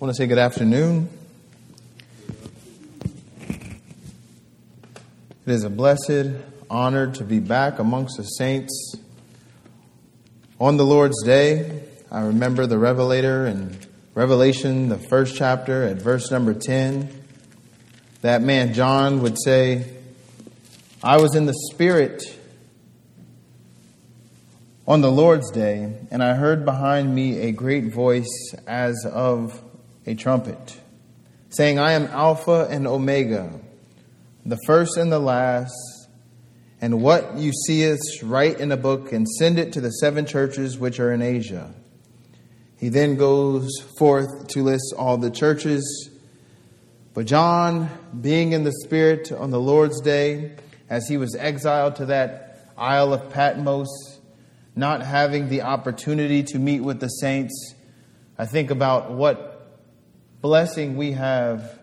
want to say good afternoon. It is a blessed honor to be back amongst the saints on the Lord's day. I remember the Revelator in Revelation, the first chapter, at verse number 10. That man, John, would say, I was in the Spirit on the Lord's day, and I heard behind me a great voice as of a trumpet, saying, I am Alpha and Omega, the first and the last. And what you see is write in a book and send it to the seven churches which are in Asia. He then goes forth to list all the churches. But John, being in the Spirit on the Lord's day, as he was exiled to that Isle of Patmos, not having the opportunity to meet with the saints, I think about what blessing we have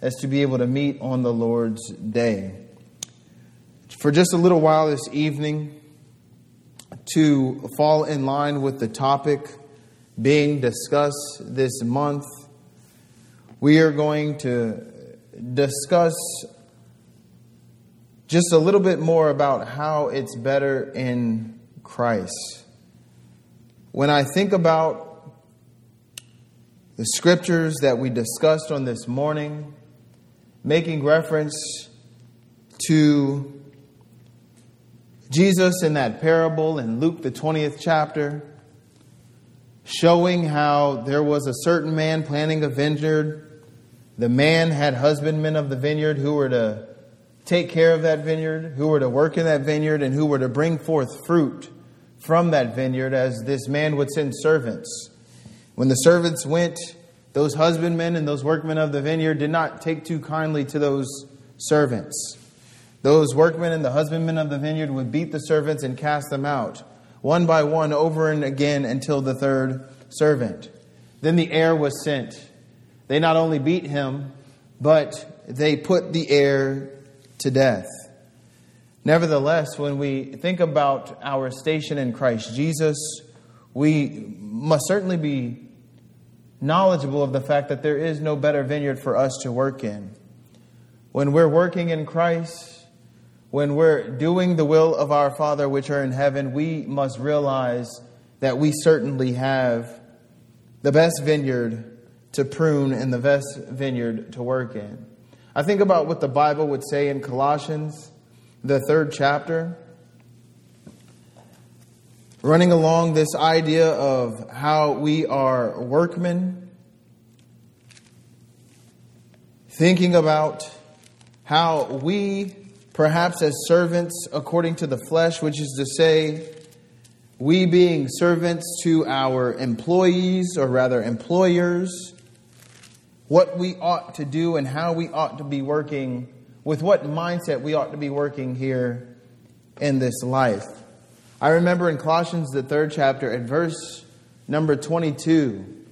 as to be able to meet on the Lord's day. For just a little while this evening, to fall in line with the topic being discussed this month, we are going to discuss just a little bit more about how it's better in Christ. When I think about the scriptures that we discussed on this morning, making reference to Jesus in that parable in Luke, the 20th chapter, showing how there was a certain man planting a vineyard. The man had husbandmen of the vineyard who were to take care of that vineyard, who were to work in that vineyard, and who were to bring forth fruit from that vineyard as this man would send servants when the servants went, those husbandmen and those workmen of the vineyard did not take too kindly to those servants. Those workmen and the husbandmen of the vineyard would beat the servants and cast them out, one by one, over and again until the third servant. Then the heir was sent. They not only beat him, but they put the heir to death. Nevertheless, when we think about our station in Christ Jesus, we must certainly be knowledgeable of the fact that there is no better vineyard for us to work in. When we're working in Christ, when we're doing the will of our Father which are in heaven, we must realize that we certainly have the best vineyard to prune and the best vineyard to work in. I think about what the Bible would say in Colossians, the third chapter, running along this idea of how we are workmen, thinking about how we, perhaps as servants according to the flesh, which is to say, we being servants to our employees, or rather employers, what we ought to do and how we ought to be working, with what mindset we ought to be working here in this life. I remember in Colossians, the third chapter, at verse number 22,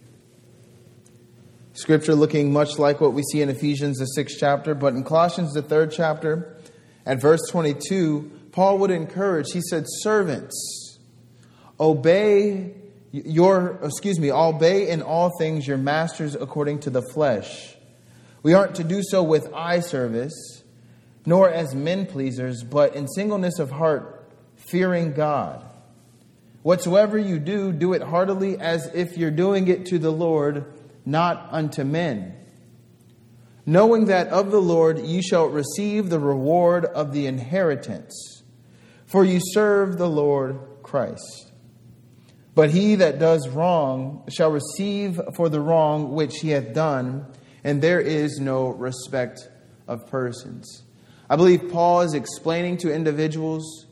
scripture looking much like what we see in Ephesians, the sixth chapter, but in Colossians, the third chapter, at verse 22, Paul would encourage, he said, Servants, obey your, excuse me, obey in all things your masters according to the flesh. We aren't to do so with eye service, nor as men pleasers, but in singleness of heart fearing God. Whatsoever you do, do it heartily as if you're doing it to the Lord, not unto men. Knowing that of the Lord you shall receive the reward of the inheritance, for you serve the Lord Christ. But he that does wrong shall receive for the wrong which he hath done, and there is no respect of persons. I believe Paul is explaining to individuals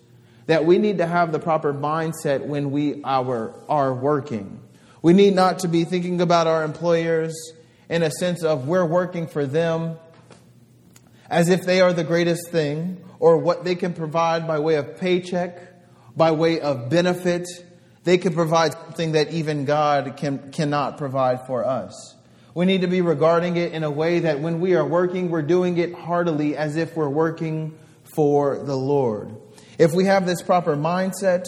that we need to have the proper mindset when we are, are working. We need not to be thinking about our employers in a sense of we're working for them as if they are the greatest thing or what they can provide by way of paycheck, by way of benefit. They can provide something that even God can, cannot provide for us. We need to be regarding it in a way that when we are working, we're doing it heartily as if we're working for the Lord. If we have this proper mindset,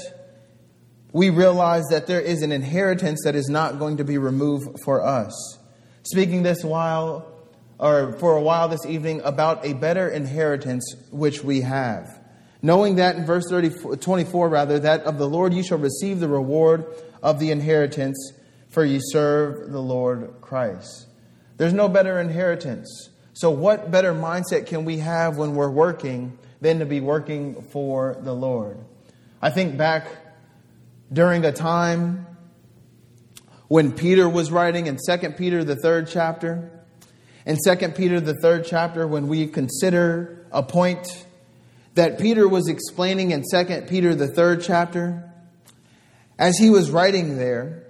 we realize that there is an inheritance that is not going to be removed for us. speaking this while or for a while this evening about a better inheritance which we have. Knowing that in verse 30, 24, rather, that of the Lord you shall receive the reward of the inheritance, for you serve the Lord Christ. There's no better inheritance. So, what better mindset can we have when we're working than to be working for the Lord? I think back during a time when Peter was writing in 2 Peter, the third chapter. In 2 Peter, the third chapter, when we consider a point that Peter was explaining in 2 Peter, the third chapter, as he was writing there,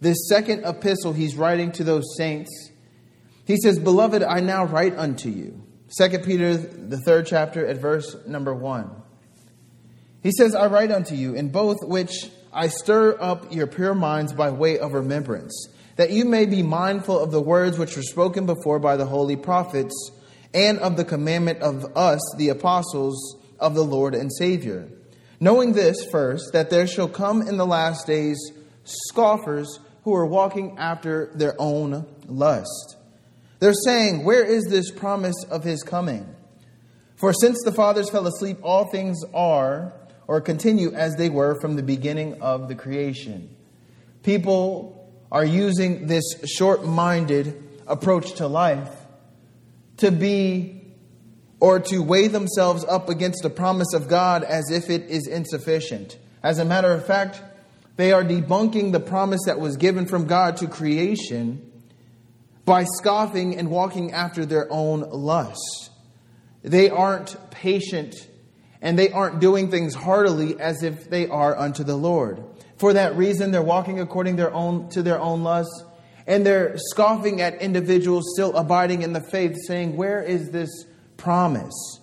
this second epistle he's writing to those saints, he says, Beloved, I now write unto you. 2 Peter, the third chapter, at verse number 1. He says, I write unto you, in both which I stir up your pure minds by way of remembrance, that you may be mindful of the words which were spoken before by the holy prophets, and of the commandment of us, the apostles of the Lord and Savior. Knowing this first, that there shall come in the last days scoffers who are walking after their own lust. They're saying, Where is this promise of his coming? For since the fathers fell asleep, all things are or continue as they were from the beginning of the creation. People are using this short minded approach to life to be or to weigh themselves up against the promise of God as if it is insufficient. As a matter of fact, they are debunking the promise that was given from God to creation by scoffing and walking after their own lusts. They aren't patient and they aren't doing things heartily as if they are unto the Lord. For that reason, they're walking according their own, to their own lusts, and they're scoffing at individuals still abiding in the faith, saying, Where is this promise?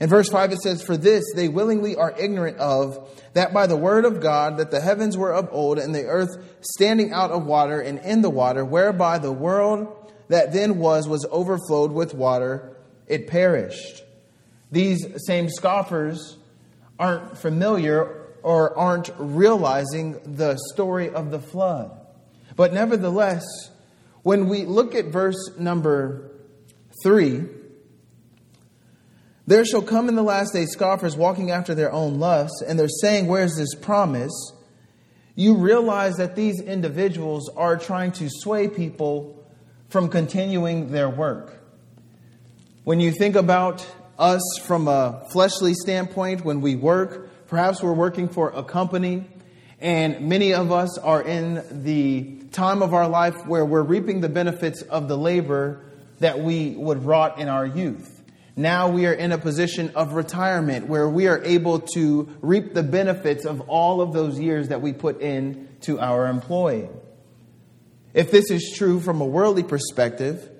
In verse 5 it says, For this they willingly are ignorant of, that by the word of God, that the heavens were of old, and the earth standing out of water and in the water, whereby the world that then was was overflowed with water, it perished. These same scoffers aren't familiar or aren't realizing the story of the flood. But nevertheless, when we look at verse number three, there shall come in the last days scoffers walking after their own lusts, and they're saying, Where's this promise? You realize that these individuals are trying to sway people from continuing their work. When you think about us from a fleshly standpoint when we work. Perhaps we're working for a company, and many of us are in the time of our life where we're reaping the benefits of the labor that we would wrought in our youth. Now we are in a position of retirement where we are able to reap the benefits of all of those years that we put in to our employee. If this is true from a worldly perspective,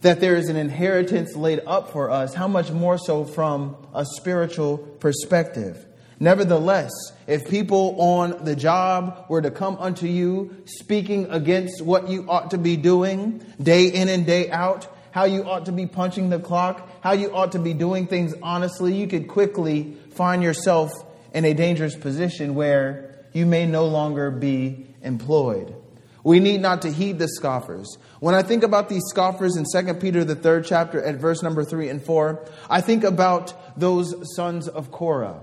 that there is an inheritance laid up for us, how much more so from a spiritual perspective? Nevertheless, if people on the job were to come unto you speaking against what you ought to be doing day in and day out, how you ought to be punching the clock, how you ought to be doing things honestly, you could quickly find yourself in a dangerous position where you may no longer be employed. We need not to heed the scoffers. When I think about these scoffers in 2 Peter, the third chapter, at verse number 3 and 4, I think about those sons of Korah.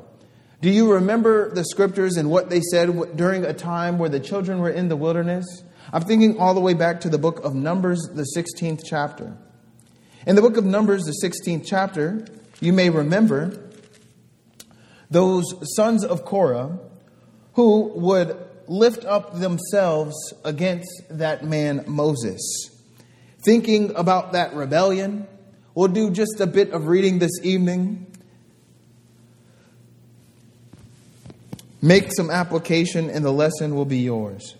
Do you remember the scriptures and what they said during a time where the children were in the wilderness? I'm thinking all the way back to the book of Numbers, the 16th chapter. In the book of Numbers, the 16th chapter, you may remember those sons of Korah who would lift up themselves against that man Moses. Thinking about that rebellion, we'll do just a bit of reading this evening. Make some application, and the lesson will be yours.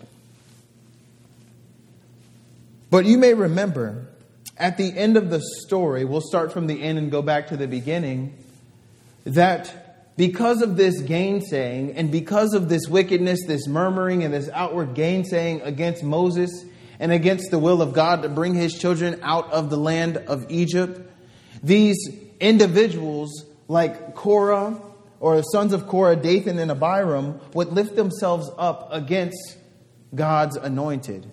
But you may remember at the end of the story, we'll start from the end and go back to the beginning, that because of this gainsaying and because of this wickedness, this murmuring, and this outward gainsaying against Moses and against the will of God to bring his children out of the land of Egypt, these individuals like Korah or the sons of Korah, Dathan and Abiram, would lift themselves up against God's anointed.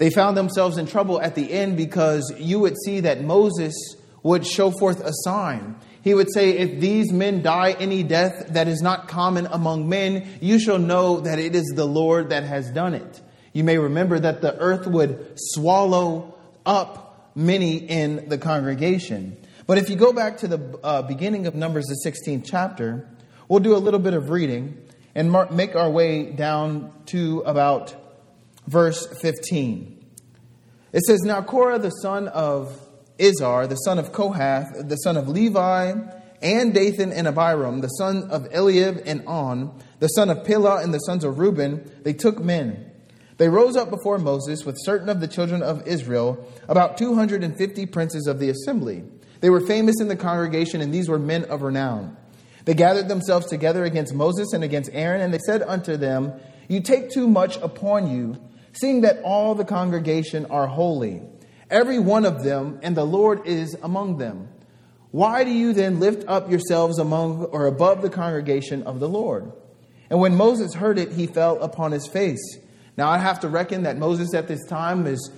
They found themselves in trouble at the end because you would see that Moses would show forth a sign. He would say, If these men die any death that is not common among men, you shall know that it is the Lord that has done it. You may remember that the earth would swallow up many in the congregation. But if you go back to the uh, beginning of Numbers, the 16th chapter, we'll do a little bit of reading and make our way down to about verse 15. It says, Now Korah, the son of Izhar, the son of Kohath, the son of Levi, and Dathan and Abiram, the son of Eliab and On, the son of Pelah and the sons of Reuben, they took men. They rose up before Moses with certain of the children of Israel, about 250 princes of the assembly. They were famous in the congregation, and these were men of renown. They gathered themselves together against Moses and against Aaron, and they said unto them, You take too much upon you, seeing that all the congregation are holy every one of them, and the Lord is among them. Why do you then lift up yourselves among or above the congregation of the Lord? And when Moses heard it, he fell upon his face. Now I have to reckon that Moses at this time is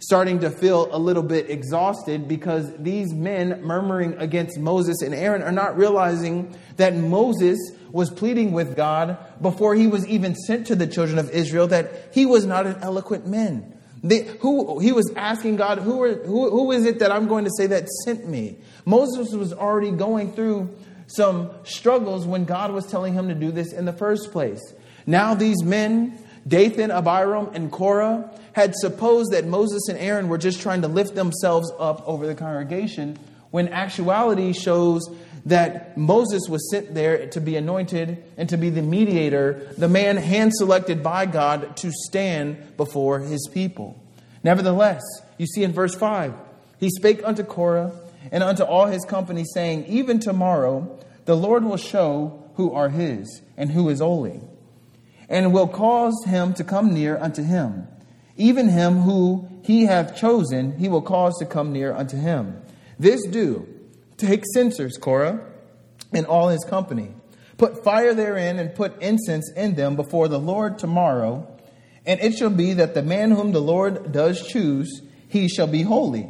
starting to feel a little bit exhausted because these men murmuring against Moses and Aaron are not realizing that Moses was pleading with God before he was even sent to the children of Israel that he was not an eloquent man. They, who, he was asking God, who, are, who, who is it that I'm going to say that sent me? Moses was already going through some struggles when God was telling him to do this in the first place. Now, these men, Dathan, Abiram, and Korah, had supposed that Moses and Aaron were just trying to lift themselves up over the congregation, when actuality shows that Moses was sent there to be anointed and to be the mediator, the man hand selected by God to stand before his people. Nevertheless, you see in verse 5, he spake unto Korah and unto all his company, saying, Even tomorrow the Lord will show who are his and who is holy, and will cause him to come near unto him. Even him who he hath chosen, he will cause to come near unto him. This do Take censers, Korah, and all his company. Put fire therein and put incense in them before the Lord tomorrow. And it shall be that the man whom the Lord does choose, he shall be holy.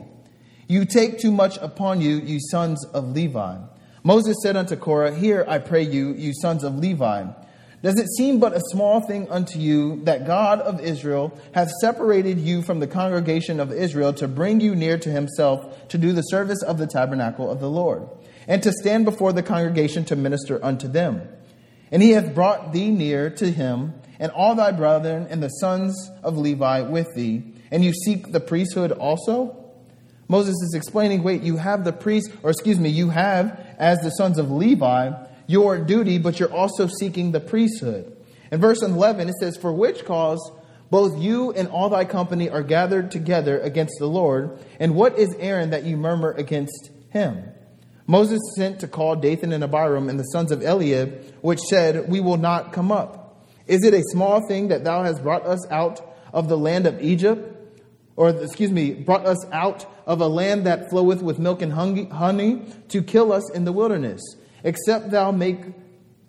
You take too much upon you, you sons of Levi. Moses said unto Korah, Hear, I pray you, you sons of Levi. Does it seem but a small thing unto you that God of Israel hath separated you from the congregation of Israel to bring you near to himself to do the service of the tabernacle of the Lord, and to stand before the congregation to minister unto them? And he hath brought thee near to him, and all thy brethren and the sons of Levi with thee, and you seek the priesthood also? Moses is explaining, wait, you have the priest, or excuse me, you have, as the sons of Levi, your duty, but you're also seeking the priesthood. In verse 11, it says, For which cause both you and all thy company are gathered together against the Lord, and what is Aaron that you murmur against him? Moses sent to call Dathan and Abiram and the sons of Eliab, which said, We will not come up. Is it a small thing that thou hast brought us out of the land of Egypt? Or, excuse me, brought us out of a land that floweth with milk and honey to kill us in the wilderness? Except thou make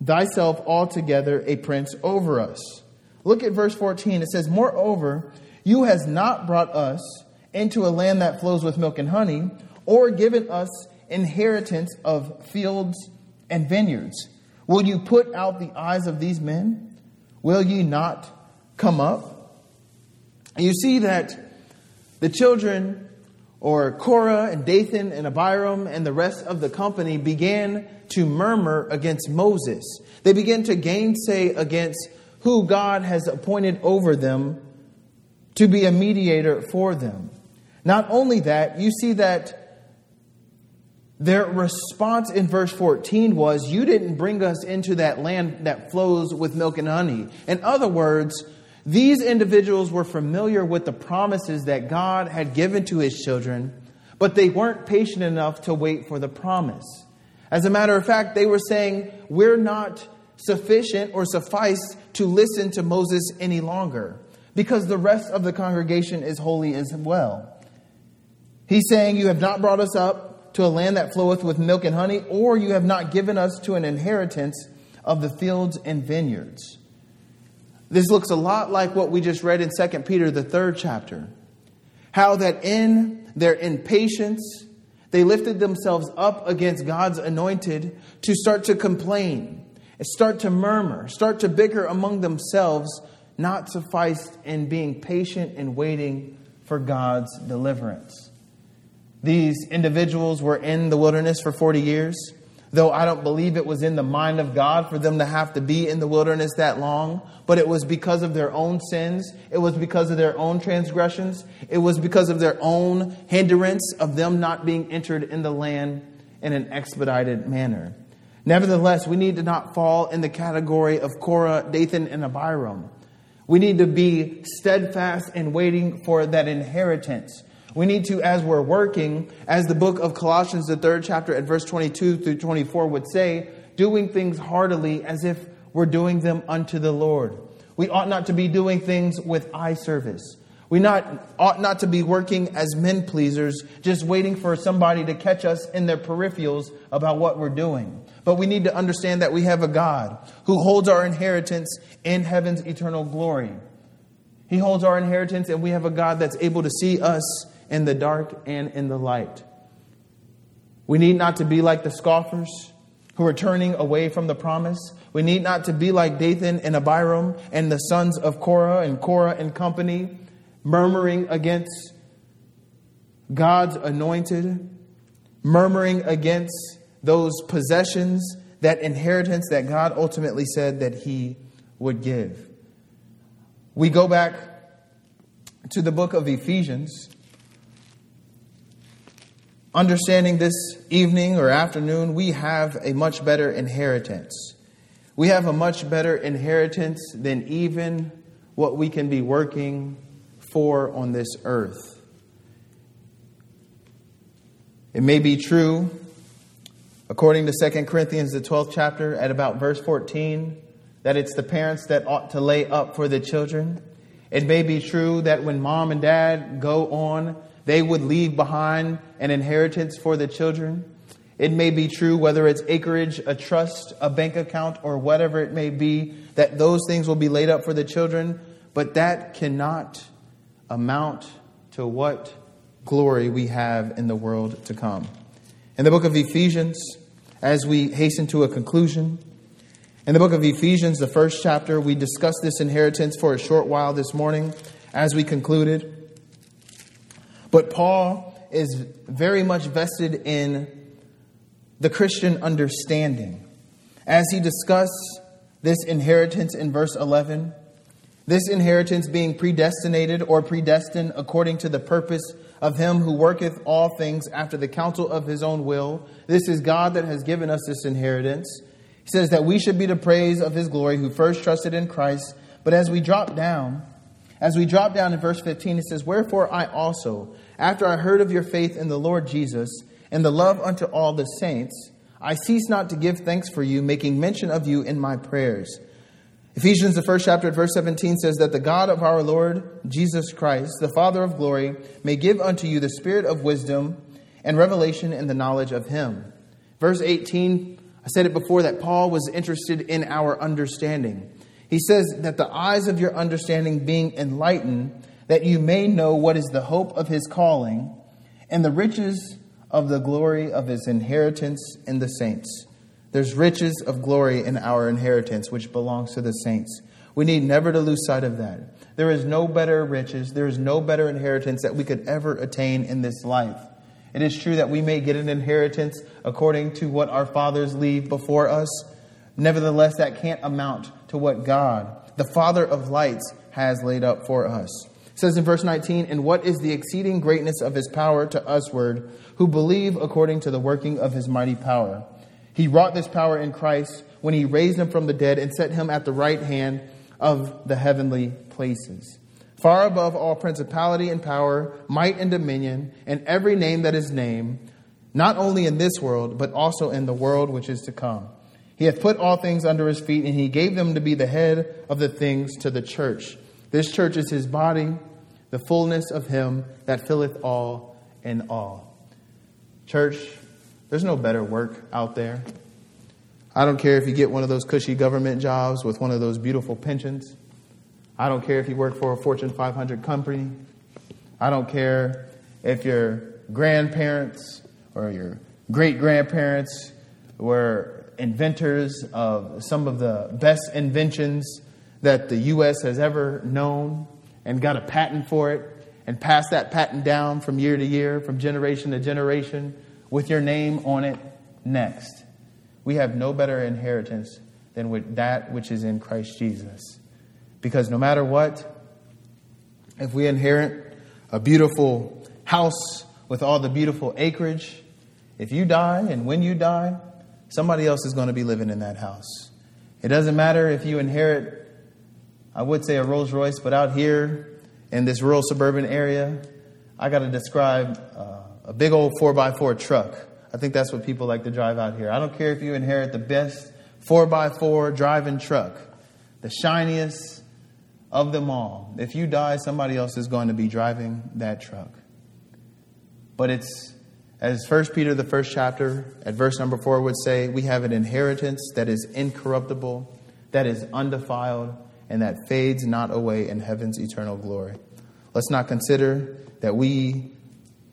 thyself altogether a prince over us. Look at verse 14. It says, Moreover, you has not brought us into a land that flows with milk and honey, or given us inheritance of fields and vineyards. Will you put out the eyes of these men? Will ye not come up? You see that the children, or Korah and Dathan and Abiram and the rest of the company, began to murmur against Moses. They began to gainsay against who God has appointed over them to be a mediator for them. Not only that, you see that their response in verse 14 was, You didn't bring us into that land that flows with milk and honey. In other words, these individuals were familiar with the promises that God had given to his children, but they weren't patient enough to wait for the promise. As a matter of fact, they were saying, We're not sufficient or suffice to listen to Moses any longer because the rest of the congregation is holy as well. He's saying, You have not brought us up to a land that floweth with milk and honey, or you have not given us to an inheritance of the fields and vineyards. This looks a lot like what we just read in 2 Peter, the third chapter. How that in their impatience, they lifted themselves up against God's anointed to start to complain, start to murmur, start to bicker among themselves, not sufficed in being patient and waiting for God's deliverance. These individuals were in the wilderness for 40 years. Though I don't believe it was in the mind of God for them to have to be in the wilderness that long, but it was because of their own sins. It was because of their own transgressions. It was because of their own hindrance of them not being entered in the land in an expedited manner. Nevertheless, we need to not fall in the category of Korah, Dathan, and Abiram. We need to be steadfast in waiting for that inheritance we need to, as we're working, as the book of Colossians, the third chapter at verse 22 through 24 would say, doing things heartily as if we're doing them unto the Lord. We ought not to be doing things with eye service. We not, ought not to be working as men pleasers, just waiting for somebody to catch us in their peripherals about what we're doing. But we need to understand that we have a God who holds our inheritance in heaven's eternal glory. He holds our inheritance, and we have a God that's able to see us in the dark and in the light. We need not to be like the scoffers who are turning away from the promise. We need not to be like Dathan and Abiram and the sons of Korah and Korah and company, murmuring against God's anointed, murmuring against those possessions, that inheritance that God ultimately said that He would give. We go back to the book of Ephesians understanding this evening or afternoon, we have a much better inheritance. We have a much better inheritance than even what we can be working for on this earth. It may be true, according to 2 Corinthians, the 12th chapter, at about verse 14, that it's the parents that ought to lay up for the children. It may be true that when mom and dad go on they would leave behind an inheritance for the children. It may be true, whether it's acreage, a trust, a bank account, or whatever it may be, that those things will be laid up for the children, but that cannot amount to what glory we have in the world to come. In the book of Ephesians, as we hasten to a conclusion, in the book of Ephesians, the first chapter, we discussed this inheritance for a short while this morning as we concluded. But Paul is very much vested in the Christian understanding. As he discussed this inheritance in verse 11, this inheritance being predestinated or predestined according to the purpose of him who worketh all things after the counsel of his own will. This is God that has given us this inheritance. He says that we should be the praise of his glory who first trusted in Christ. But as we drop down, as we drop down in verse 15, it says, Wherefore I also, after I heard of your faith in the Lord Jesus and the love unto all the saints, I cease not to give thanks for you, making mention of you in my prayers. Ephesians, the first chapter, verse 17 says that the God of our Lord Jesus Christ, the Father of glory, may give unto you the spirit of wisdom and revelation in the knowledge of him. Verse 18, I said it before that Paul was interested in our understanding. He says that the eyes of your understanding being enlightened, that you may know what is the hope of his calling and the riches of the glory of his inheritance in the saints. There's riches of glory in our inheritance, which belongs to the saints. We need never to lose sight of that. There is no better riches, there is no better inheritance that we could ever attain in this life. It is true that we may get an inheritance according to what our fathers leave before us. Nevertheless, that can't amount to what God, the Father of lights, has laid up for us says in verse 19, And what is the exceeding greatness of his power to usward, who believe according to the working of his mighty power? He wrought this power in Christ when he raised him from the dead and set him at the right hand of the heavenly places, far above all principality and power, might and dominion, and every name that is named, not only in this world, but also in the world which is to come. He hath put all things under his feet, and he gave them to be the head of the things to the church. This church is his body the fullness of him that filleth all in all. Church, there's no better work out there. I don't care if you get one of those cushy government jobs with one of those beautiful pensions. I don't care if you work for a Fortune 500 company. I don't care if your grandparents or your great grandparents were inventors of some of the best inventions that the U.S. has ever known and got a patent for it and passed that patent down from year to year, from generation to generation, with your name on it next. We have no better inheritance than with that which is in Christ Jesus. Because no matter what, if we inherit a beautiful house with all the beautiful acreage, if you die and when you die, somebody else is going to be living in that house. It doesn't matter if you inherit, I would say a Rolls Royce, but out here in this rural suburban area, I got to describe uh, a big old 4x4 truck. I think that's what people like to drive out here. I don't care if you inherit the best 4x4 driving truck, the shiniest of them all. If you die, somebody else is going to be driving that truck. But it's, as 1 Peter, the first chapter, at verse number 4 would say, we have an inheritance that is incorruptible, that is undefiled, and that fades not away in heaven's eternal glory. Let's not consider that we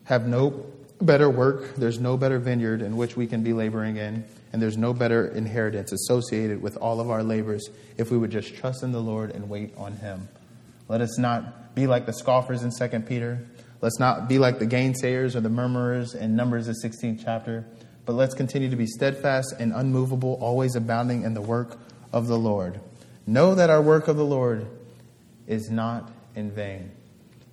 have no better work, there's no better vineyard in which we can be laboring in, and there's no better inheritance associated with all of our labors if we would just trust in the Lord and wait on Him. Let us not be like the scoffers in 2 Peter. Let's not be like the gainsayers or the murmurers in Numbers, the 16th chapter. But let's continue to be steadfast and unmovable, always abounding in the work of the Lord. Know that our work of the Lord is not in vain.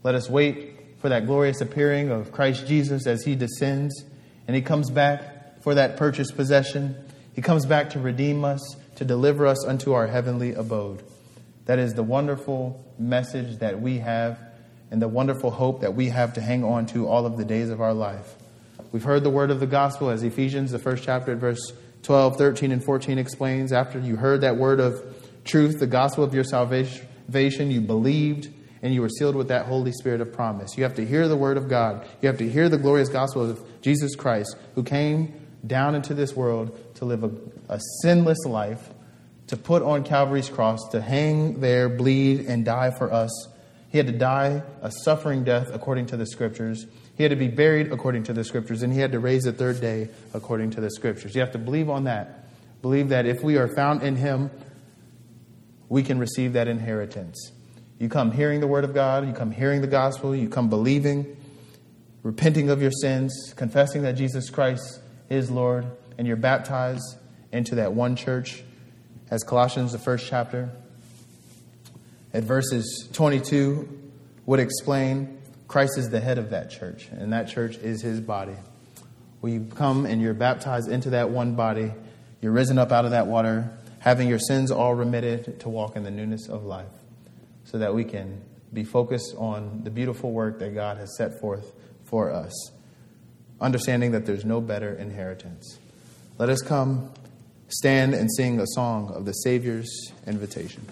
Let us wait for that glorious appearing of Christ Jesus as he descends and he comes back for that purchased possession. He comes back to redeem us, to deliver us unto our heavenly abode. That is the wonderful message that we have and the wonderful hope that we have to hang on to all of the days of our life. We've heard the word of the gospel as Ephesians, the first chapter, verse 12, 13, and 14 explains. After you heard that word of truth, the gospel of your salvation, you believed and you were sealed with that Holy Spirit of promise. You have to hear the Word of God. You have to hear the glorious gospel of Jesus Christ, who came down into this world to live a, a sinless life, to put on Calvary's cross, to hang there, bleed, and die for us. He had to die a suffering death according to the Scriptures. He had to be buried according to the Scriptures, and he had to raise the third day according to the Scriptures. You have to believe on that. Believe that if we are found in him, we can receive that inheritance. You come hearing the word of God, you come hearing the gospel, you come believing, repenting of your sins, confessing that Jesus Christ is Lord, and you're baptized into that one church, as Colossians, the first chapter, at verses 22, would explain Christ is the head of that church, and that church is his body. When you come and you're baptized into that one body, you're risen up out of that water, having your sins all remitted to walk in the newness of life so that we can be focused on the beautiful work that God has set forth for us, understanding that there's no better inheritance. Let us come, stand, and sing a song of the Savior's invitation.